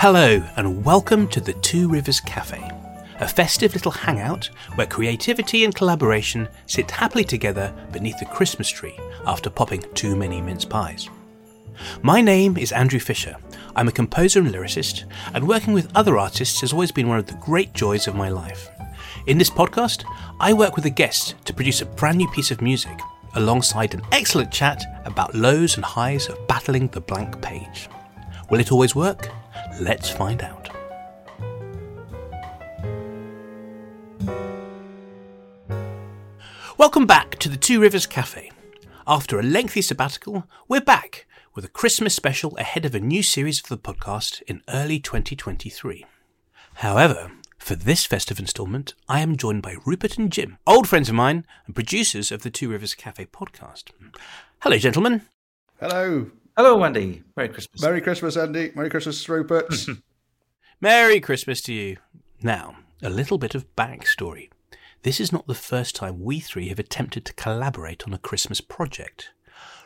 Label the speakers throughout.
Speaker 1: Hello, and welcome to the Two Rivers Cafe, a festive little hangout where creativity and collaboration sit happily together beneath the Christmas tree after popping too many mince pies. My name is Andrew Fisher. I'm a composer and lyricist, and working with other artists has always been one of the great joys of my life. In this podcast, I work with a guest to produce a brand new piece of music, alongside an excellent chat about lows and highs of battling the blank page. Will it always work? Let's find out. Welcome back to the Two Rivers Cafe. After a lengthy sabbatical, we're back with a Christmas special ahead of a new series of the podcast in early 2023. However, for this festive instalment, I am joined by Rupert and Jim, old friends of mine and producers of the Two Rivers Cafe podcast. Hello, gentlemen.
Speaker 2: Hello.
Speaker 3: Hello, Andy. Merry Christmas.
Speaker 2: Merry Christmas, Andy. Merry Christmas, Rupert.
Speaker 1: Merry Christmas to you. Now, a little bit of backstory. This is not the first time we three have attempted to collaborate on a Christmas project.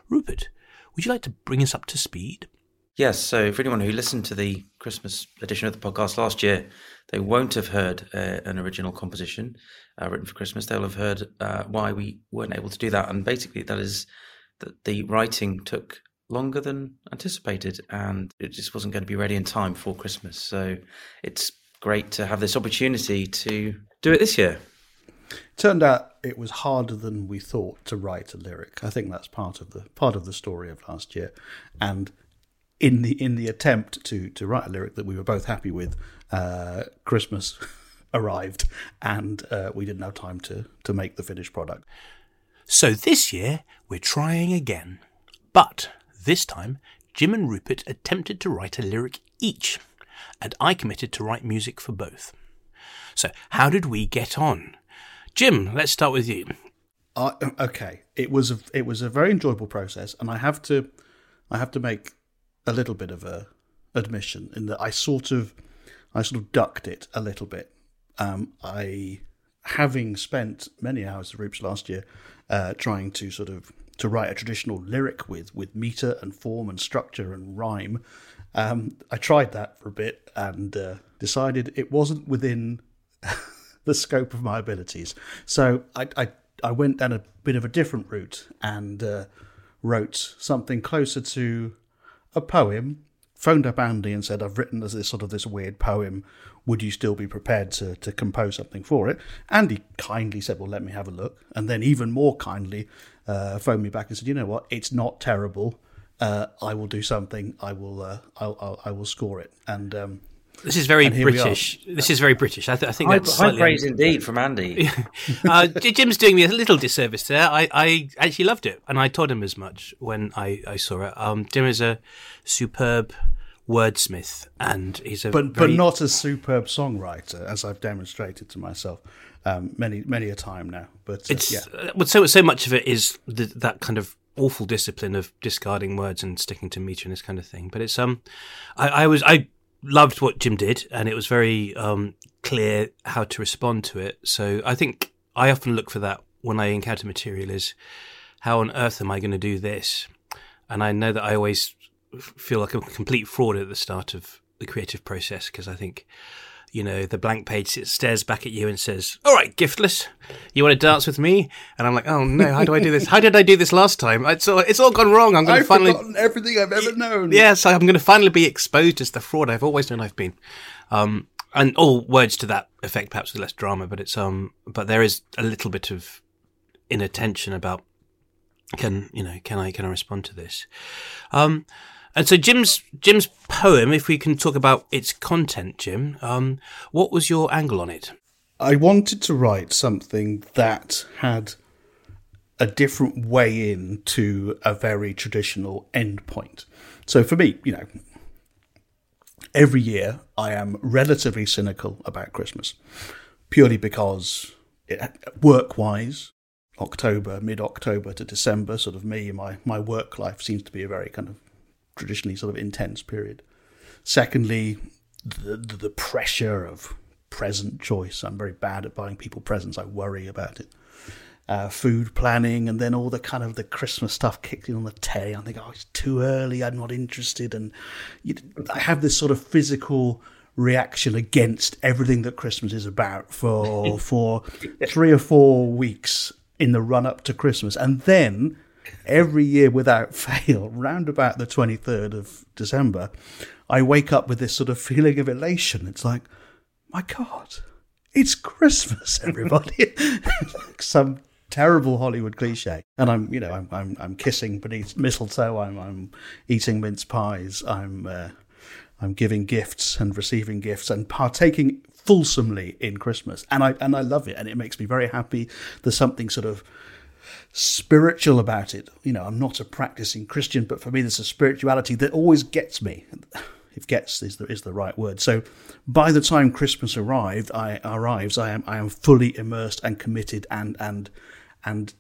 Speaker 1: Rupert, would you like to bring us up to speed?
Speaker 3: Yes, so for anyone who listened to the Christmas edition of the podcast last year, they won't have heard uh, an original composition uh, written for Christmas. They'll have heard uh, why we weren't able to do that. And basically, that is that the writing took longer than anticipated and it just wasn't going to be ready in time for Christmas. So it's great to have this opportunity to do it this year.
Speaker 2: Turned out it was harder than we thought to write a lyric. I think that's part of the part of the story of last year. And in the in the attempt to to write a lyric that we were both happy with, uh, Christmas arrived, and uh, we didn't have time to to make the finished product.
Speaker 1: So this year, we're trying again. But this time, Jim and Rupert attempted to write a lyric each, and I committed to write music for both. So, how did we get on? Jim, let's start with you.
Speaker 2: Uh, okay, it was a, it was a very enjoyable process, and I have to I have to make a little bit of a admission in that I sort of I sort of ducked it a little bit. Um, I having spent many hours of Roops last year uh, trying to sort of to write a traditional lyric with with meter and form and structure and rhyme. Um, I tried that for a bit and uh, decided it wasn't within the scope of my abilities. So I, I, I went down a bit of a different route and uh, wrote something closer to a poem. Phoned up Andy and said, "I've written this sort of this weird poem. Would you still be prepared to to compose something for it?" Andy kindly said, "Well, let me have a look." And then even more kindly uh, phoned me back and said, "You know what? It's not terrible. Uh, I will do something. I will. Uh, I'll, I'll, I will score it." And um,
Speaker 1: this is very British. This is very British. I, th- I think
Speaker 3: high,
Speaker 1: that's
Speaker 3: high praise indeed from Andy.
Speaker 1: uh, Jim's doing me a little disservice there. I, I actually loved it, and I told him as much when I, I saw it. Um, Jim is a superb wordsmith, and he's a
Speaker 2: but
Speaker 1: very...
Speaker 2: but not a superb songwriter, as I've demonstrated to myself um, many many a time now. But uh,
Speaker 1: it's
Speaker 2: yeah.
Speaker 1: But so so much of it is the, that kind of awful discipline of discarding words and sticking to meter and this kind of thing. But it's um, I, I was I loved what Jim did, and it was very um, clear how to respond to it. So I think I often look for that when I encounter material is how on earth am I going to do this? And I know that I always feel like a complete fraud at the start of the creative process because I think, you know, the blank page stares back at you and says, "All right, giftless, you want to dance with me?" And I'm like, "Oh no, how do I do this? How did I do this last time? It's all, it's all gone wrong. I'm going to
Speaker 2: I've
Speaker 1: finally
Speaker 2: forgotten everything I've ever known.
Speaker 1: Yes, I'm going to finally be exposed as the fraud I've always known I've been. Um, and all words to that effect, perhaps with less drama, but it's um, but there is a little bit of inattention about can you know can I can I respond to this? Um, and so Jim's Jim's poem, if we can talk about its content, Jim, um, what was your angle on it?
Speaker 2: I wanted to write something that had a different way in to a very traditional endpoint. So for me, you know, every year I am relatively cynical about Christmas, purely because work wise, October, mid October to December, sort of me, my, my work life seems to be a very kind of traditionally sort of intense period. Secondly, the, the, pressure of present choice. I'm very bad at buying people presents. I worry about it. uh, food planning, and then all the kind of the Christmas stuff kicked in on the telly. I think, oh, it's too early. I'm not interested, and you, I have this sort of physical reaction against everything that Christmas is about for for three or four weeks in the run up to Christmas, and then every year without fail, round about the twenty third of December, I wake up with this sort of feeling of elation. It's like, my God, it's Christmas, everybody. Some terrible Hollywood cliche. And I'm, you know, I'm, I'm, I'm kissing beneath mistletoe. I'm, I'm eating mince pies. I'm, uh, I'm giving gifts and receiving gifts and partaking fulsomely in Christmas. And I, and I love it. And it makes me very happy. There's something sort of spiritual about it. You know, I'm not a practicing Christian, but for me, there's a spirituality that always gets me. If gets is the, is the right word. So by the time Christmas arrived, I arrives, I am I am fully immersed and committed and and and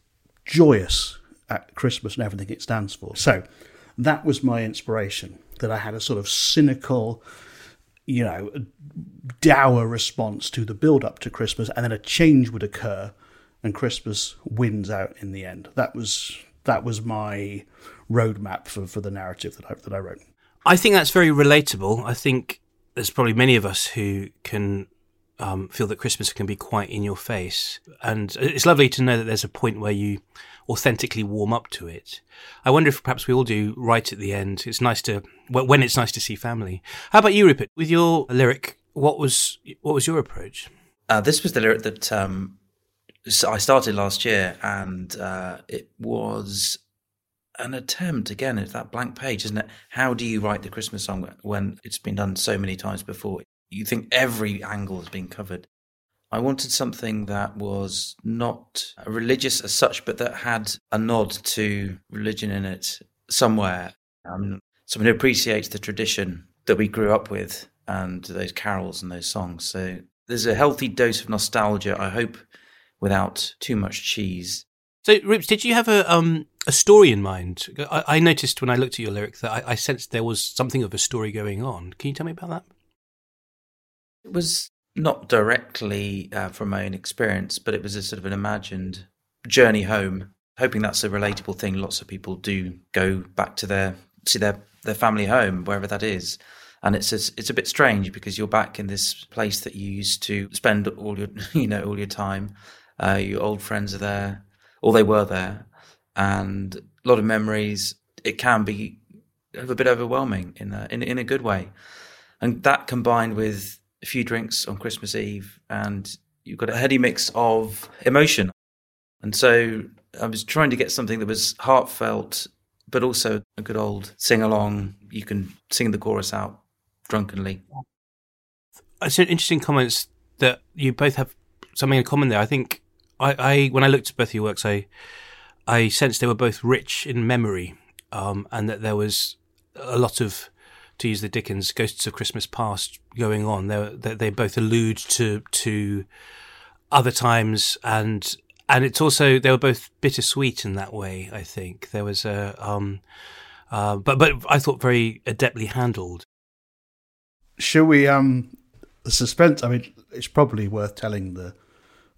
Speaker 2: joyous at Christmas and everything it stands for. So that was my inspiration, that I had a sort of cynical, you know, dour response to the build up to Christmas, and then a change would occur and Christmas wins out in the end. That was that was my roadmap for, for the narrative that I that I wrote.
Speaker 1: I think that's very relatable. I think there's probably many of us who can um, feel that Christmas can be quite in your face. And it's lovely to know that there's a point where you authentically warm up to it. I wonder if perhaps we all do right at the end. It's nice to, when it's nice to see family. How about you, Rupert? With your lyric, what was, what was your approach?
Speaker 3: Uh, this was the lyric that um, I started last year, and uh, it was an attempt again at that blank page, isn't it? How do you write the Christmas song when it's been done so many times before? you think every angle has been covered. I wanted something that was not religious as such, but that had a nod to religion in it somewhere. Um, someone who appreciates the tradition that we grew up with and those carols and those songs. So there's a healthy dose of nostalgia, I hope, without too much cheese.
Speaker 1: So, Rips, did you have a um, a story in mind? I, I, noticed when I looked at your lyric that I, I sensed there was something of a story going on. Can you tell me about that?
Speaker 3: It was not directly uh, from my own experience, but it was a sort of an imagined journey home. Hoping that's a relatable thing. Lots of people do go back to their see their their family home wherever that is, and it's a, it's a bit strange because you're back in this place that you used to spend all your you know all your time. Uh, your old friends are there, or they were there, and a lot of memories. It can be a bit overwhelming in a, in in a good way, and that combined with a few drinks on Christmas Eve, and you've got a heady mix of emotion. And so I was trying to get something that was heartfelt, but also a good old sing along. You can sing the chorus out drunkenly.
Speaker 1: It's an interesting comments that you both have something in common there. I think I, I when I looked at both of your works, I I sensed they were both rich in memory, um, and that there was a lot of to use the Dickens Ghosts of Christmas Past going on. They they both allude to to other times and and it's also they were both bittersweet in that way. I think there was a um, uh, but but I thought very adeptly handled.
Speaker 2: Shall we um the suspense? I mean, it's probably worth telling the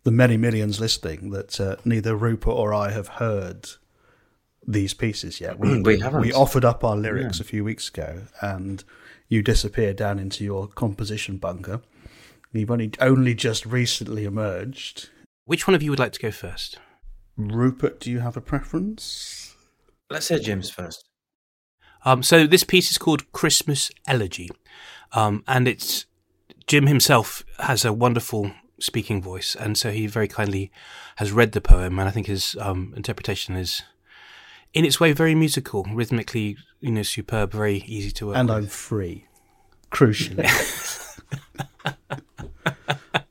Speaker 2: the many millions listening that uh, neither Rupert or I have heard these pieces yet.
Speaker 3: We, we haven't.
Speaker 2: We offered up our lyrics yeah. a few weeks ago, and you disappeared down into your composition bunker. You've only only just recently emerged.
Speaker 1: Which one of you would like to go first?
Speaker 2: Rupert, do you have a preference?
Speaker 3: Let's hear Jim's first.
Speaker 1: Um, so this piece is called Christmas Elegy, um, and it's Jim himself has a wonderful speaking voice, and so he very kindly has read the poem, and I think his um, interpretation is in its way very musical, rhythmically, you know, superb, very easy to work.
Speaker 2: And
Speaker 1: with.
Speaker 2: I'm free, crucially.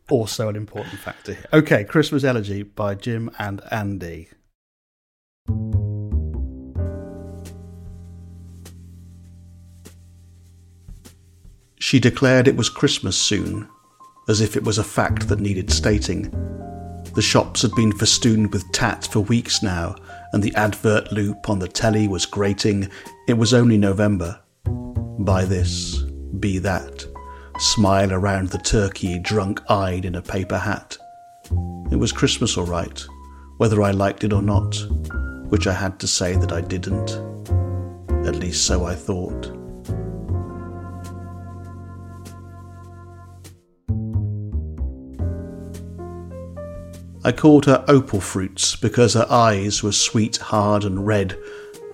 Speaker 2: also an important factor here. Okay, Christmas Elegy by Jim and Andy. She declared it was Christmas soon, as if it was a fact that needed stating. The shops had been festooned with tat for weeks now, and the advert loop on the telly was grating. It was only November. Buy this, be that, smile around the turkey drunk eyed in a paper hat. It was Christmas all right, whether I liked it or not, which I had to say that I didn't. At least so I thought. I called her Opal Fruits because her eyes were sweet, hard, and red,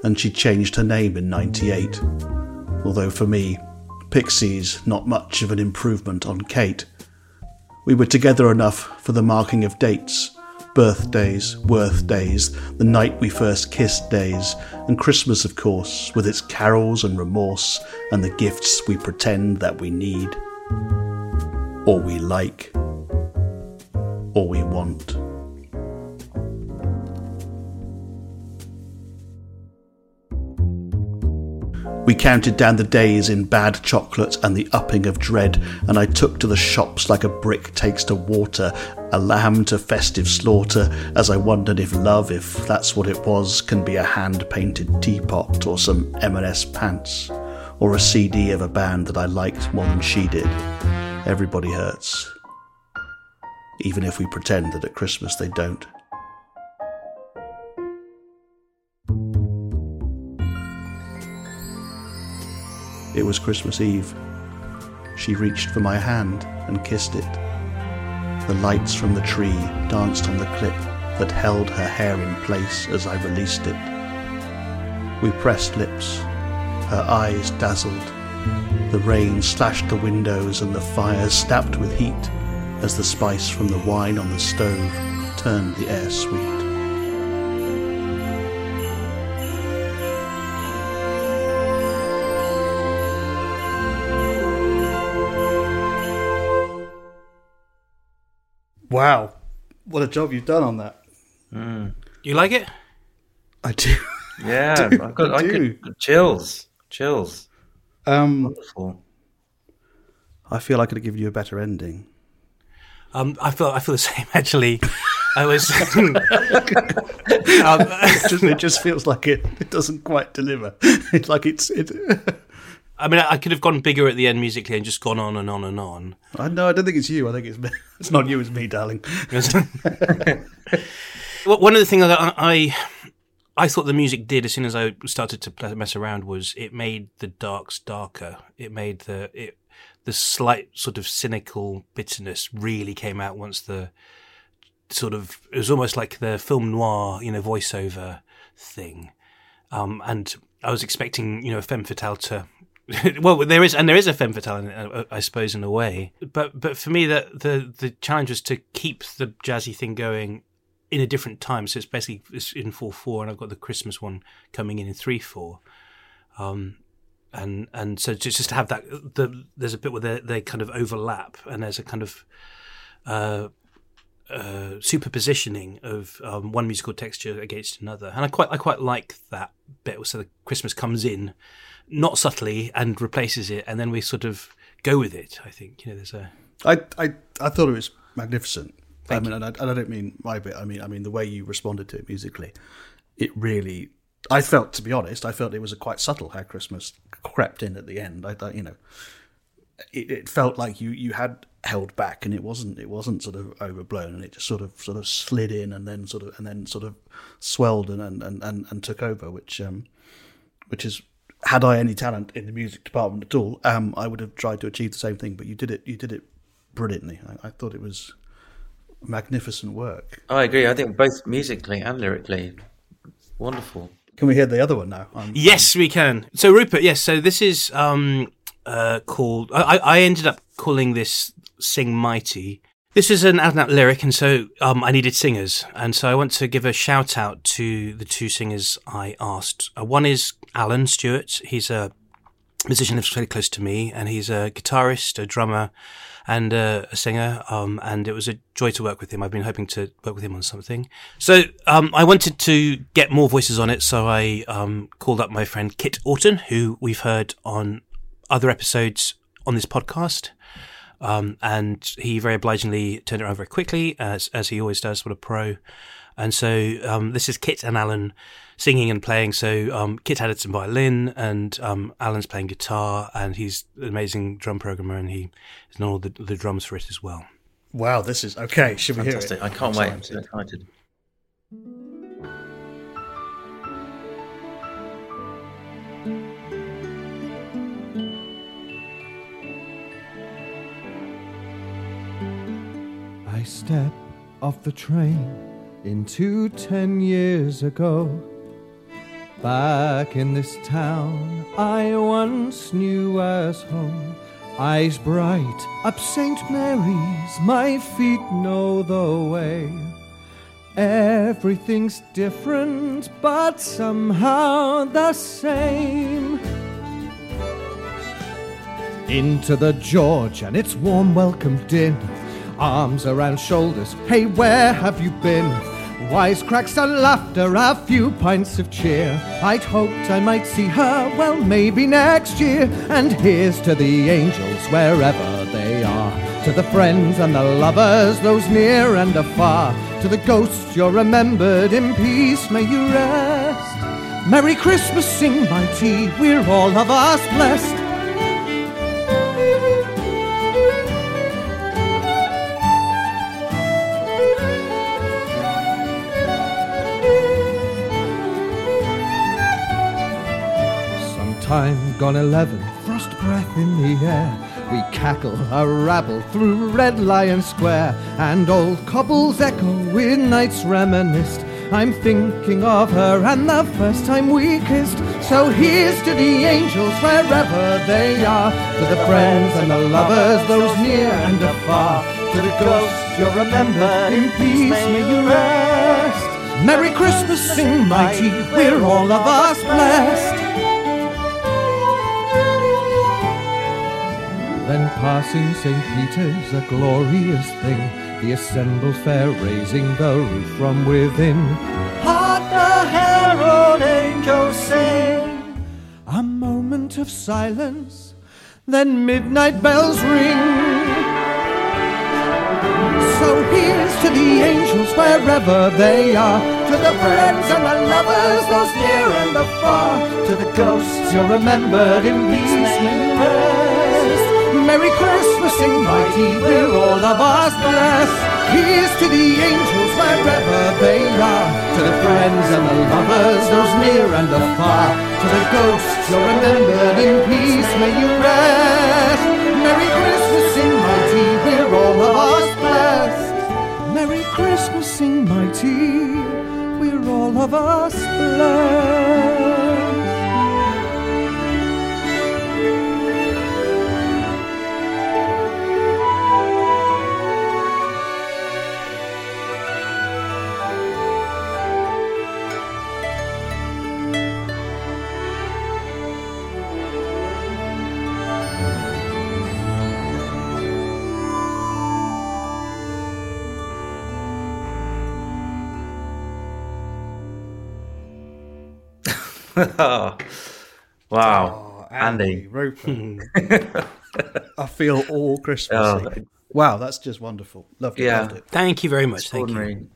Speaker 2: and she changed her name in 98. Although for me, Pixie's not much of an improvement on Kate. We were together enough for the marking of dates birthdays, worth days, the night we first kissed days, and Christmas, of course, with its carols and remorse and the gifts we pretend that we need, or we like, or we want. We counted down the days in bad chocolate and the upping of dread, and I took to the shops like a brick takes to water, a lamb to festive slaughter, as I wondered if love, if that's what it was, can be a hand painted teapot or some M&S pants, or a CD of a band that I liked more than she did. Everybody hurts. Even if we pretend that at Christmas they don't. It was Christmas Eve. She reached for my hand and kissed it. The lights from the tree danced on the clip that held her hair in place as I released it. We pressed lips. Her eyes dazzled. The rain slashed the windows and the fire snapped with heat as the spice from the wine on the stove turned the air sweet. Wow, what a job you've done on that.
Speaker 1: You like it?
Speaker 2: I do.
Speaker 3: Yeah,
Speaker 2: do,
Speaker 3: I've got
Speaker 2: I
Speaker 3: I
Speaker 2: do.
Speaker 3: could, chills, chills.
Speaker 2: Um,
Speaker 3: Wonderful.
Speaker 2: I feel I could have given you a better ending.
Speaker 1: Um, I feel I feel the same actually. I was. um,
Speaker 2: It just, it just feels like it, it doesn't quite deliver. It's like it's it.
Speaker 1: I mean, I could have gone bigger at the end musically and just gone on and on and on.
Speaker 2: I know. I don't think it's you. I think it's me. It's not you. It's me, darling.
Speaker 1: Well, One of the things that I, I I thought the music did as soon as I started to mess around was it made the darks darker. It made the it the slight sort of cynical bitterness really came out once the sort of it was almost like the film noir, you know, voiceover thing. Um, and I was expecting, you know, a femme fatale to. well, there is, and there is a femme fatale, in I suppose, in a way. But but for me, the the the challenge was to keep the jazzy thing going in a different time. So it's basically it's in four four, and I've got the Christmas one coming in in three four. Um, and and so just just to have that, the there's a bit where they, they kind of overlap, and there's a kind of uh, uh, superpositioning of um, one musical texture against another, and I quite I quite like that bit. So the Christmas comes in, not subtly, and replaces it, and then we sort of go with it. I think you know there's a
Speaker 2: I I I thought it was magnificent. I mean, and I, and I don't mean my bit. I mean, I mean the way you responded to it musically. It really. I felt, to be honest, I felt it was a quite subtle how Christmas crept in at the end. I, thought, you know, it, it felt like you you had held back, and it wasn't it wasn't sort of overblown, and it just sort of sort of slid in, and then sort of and then sort of swelled and and and, and, and took over, which um, which is had I any talent in the music department at all, um, I would have tried to achieve the same thing. But you did it. You did it brilliantly. I, I thought it was magnificent work.
Speaker 3: I agree. I think both musically and lyrically, wonderful.
Speaker 2: Can we hear the other one now? Um,
Speaker 1: Yes, we can. So Rupert, yes. So this is um, uh, called. I, I ended up calling this "Sing Mighty." This is an out and out lyric, and so um, I needed singers, and so I want to give a shout out to the two singers I asked. Uh, one is Alan Stewart. He's a musician lives fairly close to me, and he's a guitarist, a drummer, and uh, a singer. Um, and it was a joy to work with him. I've been hoping to work with him on something. So um, I wanted to get more voices on it, so I um, called up my friend Kit Orton, who we've heard on other episodes on this podcast. Um, and he very obligingly turned it around very quickly, as as he always does. What a pro! And so um, this is Kit and Alan singing and playing. So um, Kit added some violin, and um, Alan's playing guitar, and he's an amazing drum programmer, and he has done all the, the drums for it as well.
Speaker 2: Wow, this is okay. Should we hear it?
Speaker 3: Fantastic. I can't wait. I'm so excited.
Speaker 4: I step off the train into ten years ago. Back in this town I once knew as home. Eyes bright up St. Mary's, my feet know the way. Everything's different, but somehow the same. Into the George and its warm welcome din. Arms around shoulders, hey, where have you been? Wisecracks and laughter, a few pints of cheer. I'd hoped I might see her, well, maybe next year. And here's to the angels wherever they are. To the friends and the lovers, those near and afar. To the ghosts you're remembered in peace, may you rest. Merry Christmas, sing my tea, we're all of us blessed. Sometime gone eleven, frost breath in the air. We cackle a rabble through Red Lion Square, and old cobbles echo with nights reminisced. I'm thinking of her and the first time we kissed. So here's to the angels wherever they are, to the friends and the lovers, those near and afar, to the ghosts you'll remember in peace may you rest. Merry Christmas, sing mighty, we're all of us blessed. Then passing St. Peter's, a glorious thing, the assembled fair raising the roof from within. Hark the herald angels sing. A moment of silence, then midnight bells ring. So here's to the angels wherever they are, to the friends and the lovers, those near and afar, to the ghosts you're remembered in peace rest. Merry Christmas, sing mighty, we're all of us blessed. Here's to the angels wherever they are, to the friends and the lovers, those near and afar, to the ghosts you're remembered in peace may you rest. Merry Christmas, sing mighty, we're all of us blessed. Merry Christmas, sing mighty, we're all of us blessed.
Speaker 3: wow.
Speaker 2: Oh,
Speaker 3: Andy.
Speaker 2: Rupert. I feel all Christmassy.
Speaker 3: Oh,
Speaker 2: wow, that's just wonderful. Loved it.
Speaker 3: Yeah.
Speaker 2: Loved it.
Speaker 1: Thank you very much. Thank you.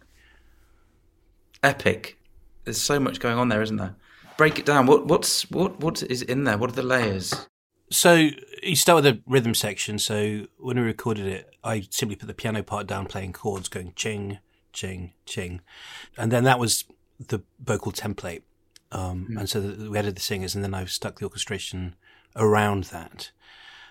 Speaker 3: Epic. There's so much going on there, isn't there? Break it down. What what's what what is in there? What are the layers?
Speaker 1: So you start with the rhythm section. So when we recorded it, I simply put the piano part down, playing chords, going ching, ching, ching, and then that was the vocal template. Um, And so we added the singers, and then I stuck the orchestration around that.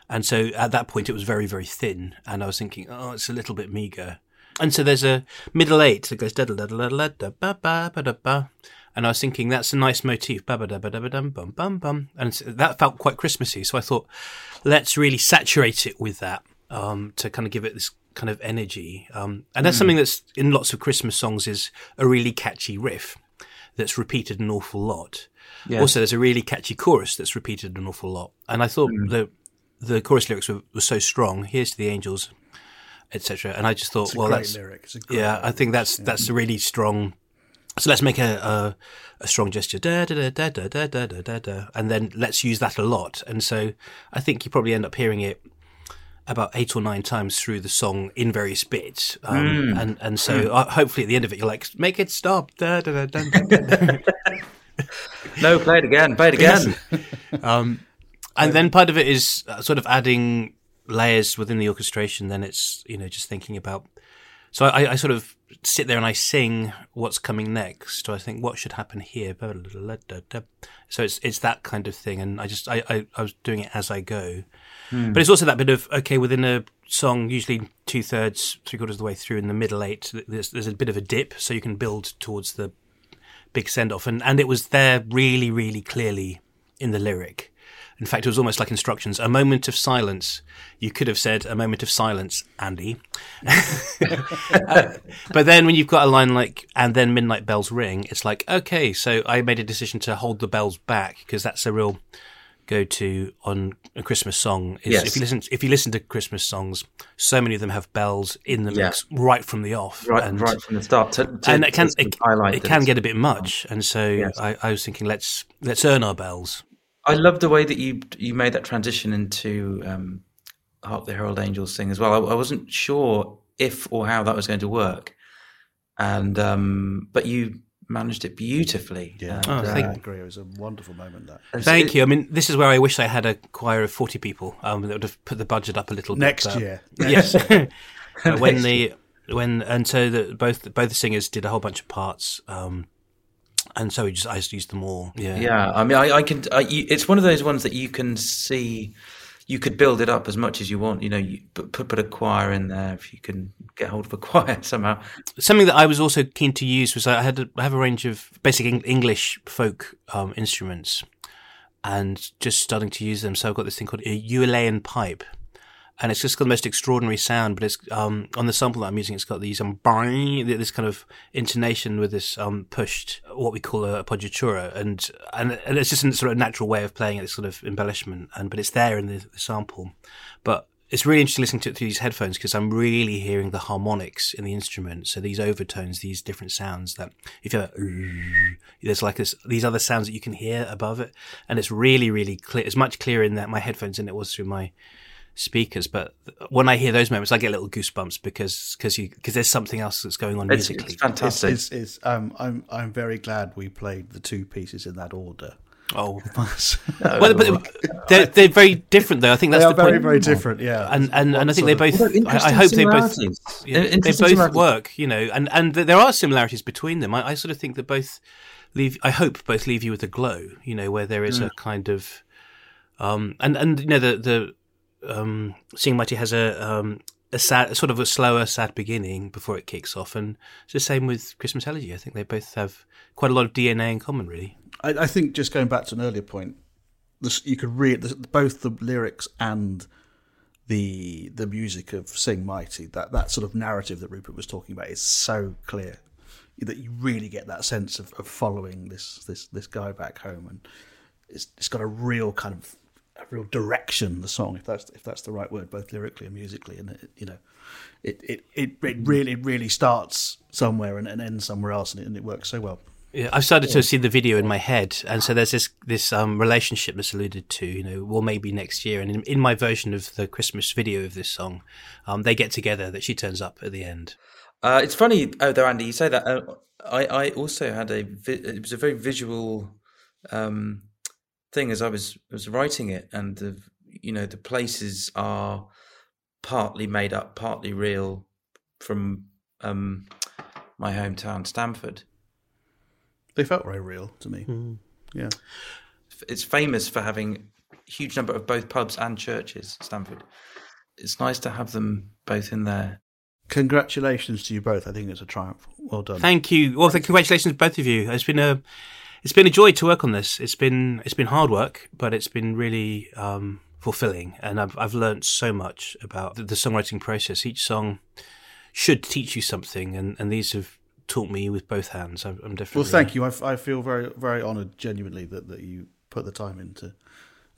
Speaker 1: And so at that point, it was very, very thin, and I was thinking, oh, it's a little bit meager. And so there's a middle eight that goes da da da da da da ba ba ba da ba. And I was thinking that's a nice motif, ba ba da ba da ba dum bum bum bum, and that felt quite Christmassy. So I thought, let's really saturate it with that um, to kind of give it this kind of energy. Um, and that's something that's in lots of Christmas songs is a really catchy riff that's repeated an awful lot.
Speaker 3: Yeah.
Speaker 1: Also, there's a really catchy chorus that's repeated an awful lot. And I thought mm. the the chorus lyrics were, were so strong. Here's to the angels, etc. And I just thought,
Speaker 2: It's a
Speaker 1: well, that's
Speaker 2: lyric. It's a great
Speaker 1: yeah, I think that's that's a really strong. So let's make a a, a strong gesture, da da da da da da da da da, and then let's use that a lot. And so I think you probably end up hearing it about eight or nine times through the song in various bits. Um, And and so uh, hopefully at the end of it, you're like, make it stop. Da, da, da.
Speaker 3: No, play it again. Play it again.
Speaker 1: um, and then part of it is uh, sort of adding layers within the orchestration. Then it's you know just thinking about So I, I sort of sit there and I sing what's coming next. So I think what should happen here. So it's it's that kind of thing, and I just I, I, I was doing it as I go. Hmm. But it's also that bit of okay within a song, usually two thirds, three quarters of the way through in the middle eight. There's there's a bit of a dip, so you can build towards the big send off, and and it was there really really clearly in the lyric. In fact, it was almost like instructions. A moment of silence. You could have said a moment of silence, Andy. Uh, but then when you've got a line like, and then midnight bells ring, it's like, okay, so I made a decision to hold the bells back because that's a real go to on a Christmas song. Is
Speaker 3: Yes.
Speaker 1: If you listen, if you listen to Christmas songs, so many of them have bells in the
Speaker 3: Yeah.
Speaker 1: mix right from the off.
Speaker 3: right,
Speaker 1: and,
Speaker 3: right from the start. To, to,
Speaker 1: and it can it, it can get a bit much, and so
Speaker 3: Yes.
Speaker 1: I, I was thinking let's let's earn our bells.
Speaker 3: I love the way that you you made that transition into um, "Hark the Herald Angels Sing as well. I, I wasn't sure if or how that was going to work, and um, but you managed it beautifully.
Speaker 2: Yeah,
Speaker 3: And,
Speaker 1: Oh,
Speaker 3: uh,
Speaker 2: I agree. It was a wonderful moment. That
Speaker 1: Thank
Speaker 3: it-
Speaker 1: you. I mean, this is where I wish I had a choir of forty people. Um, that would have put the budget up a little.
Speaker 2: next
Speaker 1: bit, but-
Speaker 2: year,
Speaker 1: Yes. Uh, when the when and so the, both both the singers did a whole bunch of parts. Um, and so we just I just used them all. Yeah.
Speaker 3: Yeah, I mean, I, I can. I, you, it's one of those ones that you can see. You could build it up as much as you want. You know, you put, put put a choir in there if you can get hold of a choir somehow.
Speaker 1: Something that I was also keen to use was I had a, I have a range of basic English folk um, instruments, and just starting to use them. So I've got this thing called a Uilleann pipe, and it's just got the most extraordinary sound. But it's um, on the sample that I'm using, it's got these um, this kind of intonation with this um, pushed, what we call a appoggiatura, and and and it's just a sort of natural way of playing it, this sort of embellishment. And but it's there in the, the sample, but. It's really interesting listening to it through these headphones because I'm really hearing the harmonics in the instrument. So these overtones, these different sounds that if you're there's like this, these other sounds that you can hear above it, and it's really, really clear. It's much clearer in that my headphones than it was through my speakers. But when I hear those moments, I get little goosebumps because because you because there's something else that's going on
Speaker 3: It's,
Speaker 1: musically.
Speaker 3: it's fantastic.
Speaker 2: it's, it's, um, I'm I'm very glad we played the two pieces in that order.
Speaker 1: oh,
Speaker 2: they
Speaker 1: well, but they're they're very different though. I think that's
Speaker 2: are
Speaker 1: the
Speaker 2: very
Speaker 1: point.
Speaker 2: very different. Yeah,
Speaker 1: and and, and I think they both. I, I hope they both. Yeah, they both work, you know, and and there are similarities between them. I, I sort of think that both leave. I hope both leave you with a glow, you know, where there is a kind of, um, and and you know the the um, Sing Mighty has a um a sad, sort of a slower, sad beginning before it kicks off, and it's the same with Christmas Elegy. I think they both have quite a lot of DNA in common, really.
Speaker 2: I, I think just going back to an earlier point, this, you could read this, both the lyrics and the the music of Sing Mighty. That that sort of narrative that Rupert was talking about is so clear that you really get that sense of, of following this this this guy back home, and it's it's got a real kind of a real direction. The song, if that's if that's the right word, both lyrically and musically, and it, you know, it it it, it really really starts somewhere and, and ends somewhere else, and it, and it works so well.
Speaker 1: Yeah, I've started to see the video in my head, and so there's this this um, relationship that's alluded to. You know, well, maybe next year. And in, in my version of the Christmas video of this song, um, they get together. That she turns up at the end.
Speaker 3: Uh, it's funny, oh, though, Andy, you say that. Uh, I, I also had a, vi- it was a very visual um, thing as I was was writing it, and the, you know, the places are partly made up, partly real from um, my hometown, Stamford.
Speaker 2: They felt very real to me. Yeah.
Speaker 3: It's famous for having a huge number of both pubs and churches, Stamford. It's nice to have them both in there.
Speaker 2: Congratulations to you both. I think it's a triumph. Well done.
Speaker 1: Thank you. Well, th- congratulations, both of you. It's been a it's been a joy to work on this. It's been it's been hard work, but it's been really um, fulfilling, and I've I've learned so much about the, the songwriting process. Each song should teach you something, and, and these have taught me with both hands. I'm, I'm definitely
Speaker 2: well, thank you. I, I feel very, very honoured, genuinely, that, that you put the time into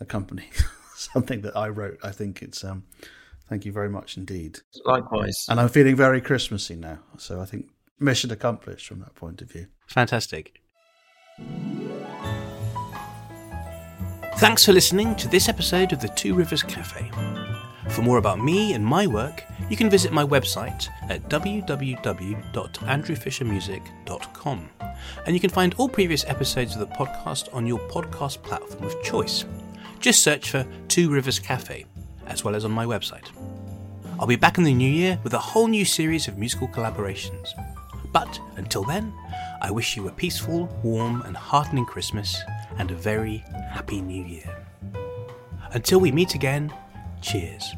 Speaker 2: accompany something that I wrote. I think it's. um Thank you very much indeed.
Speaker 3: Likewise.
Speaker 2: And I'm feeling very Christmassy now. So I think mission accomplished from that point of view.
Speaker 1: Fantastic. Thanks for listening to this episode of the Two Rivers Cafe. For more about me and my work, you can visit my website at www.andrewfishermusic.com. And you can find all previous episodes of the podcast on your podcast platform of choice. Just search for Two Rivers Cafe, as well as on my website. I'll be back in the new year with a whole new series of musical collaborations. But until then, I wish you a peaceful, warm, and heartening Christmas and a very happy new year. Until we meet again, cheers.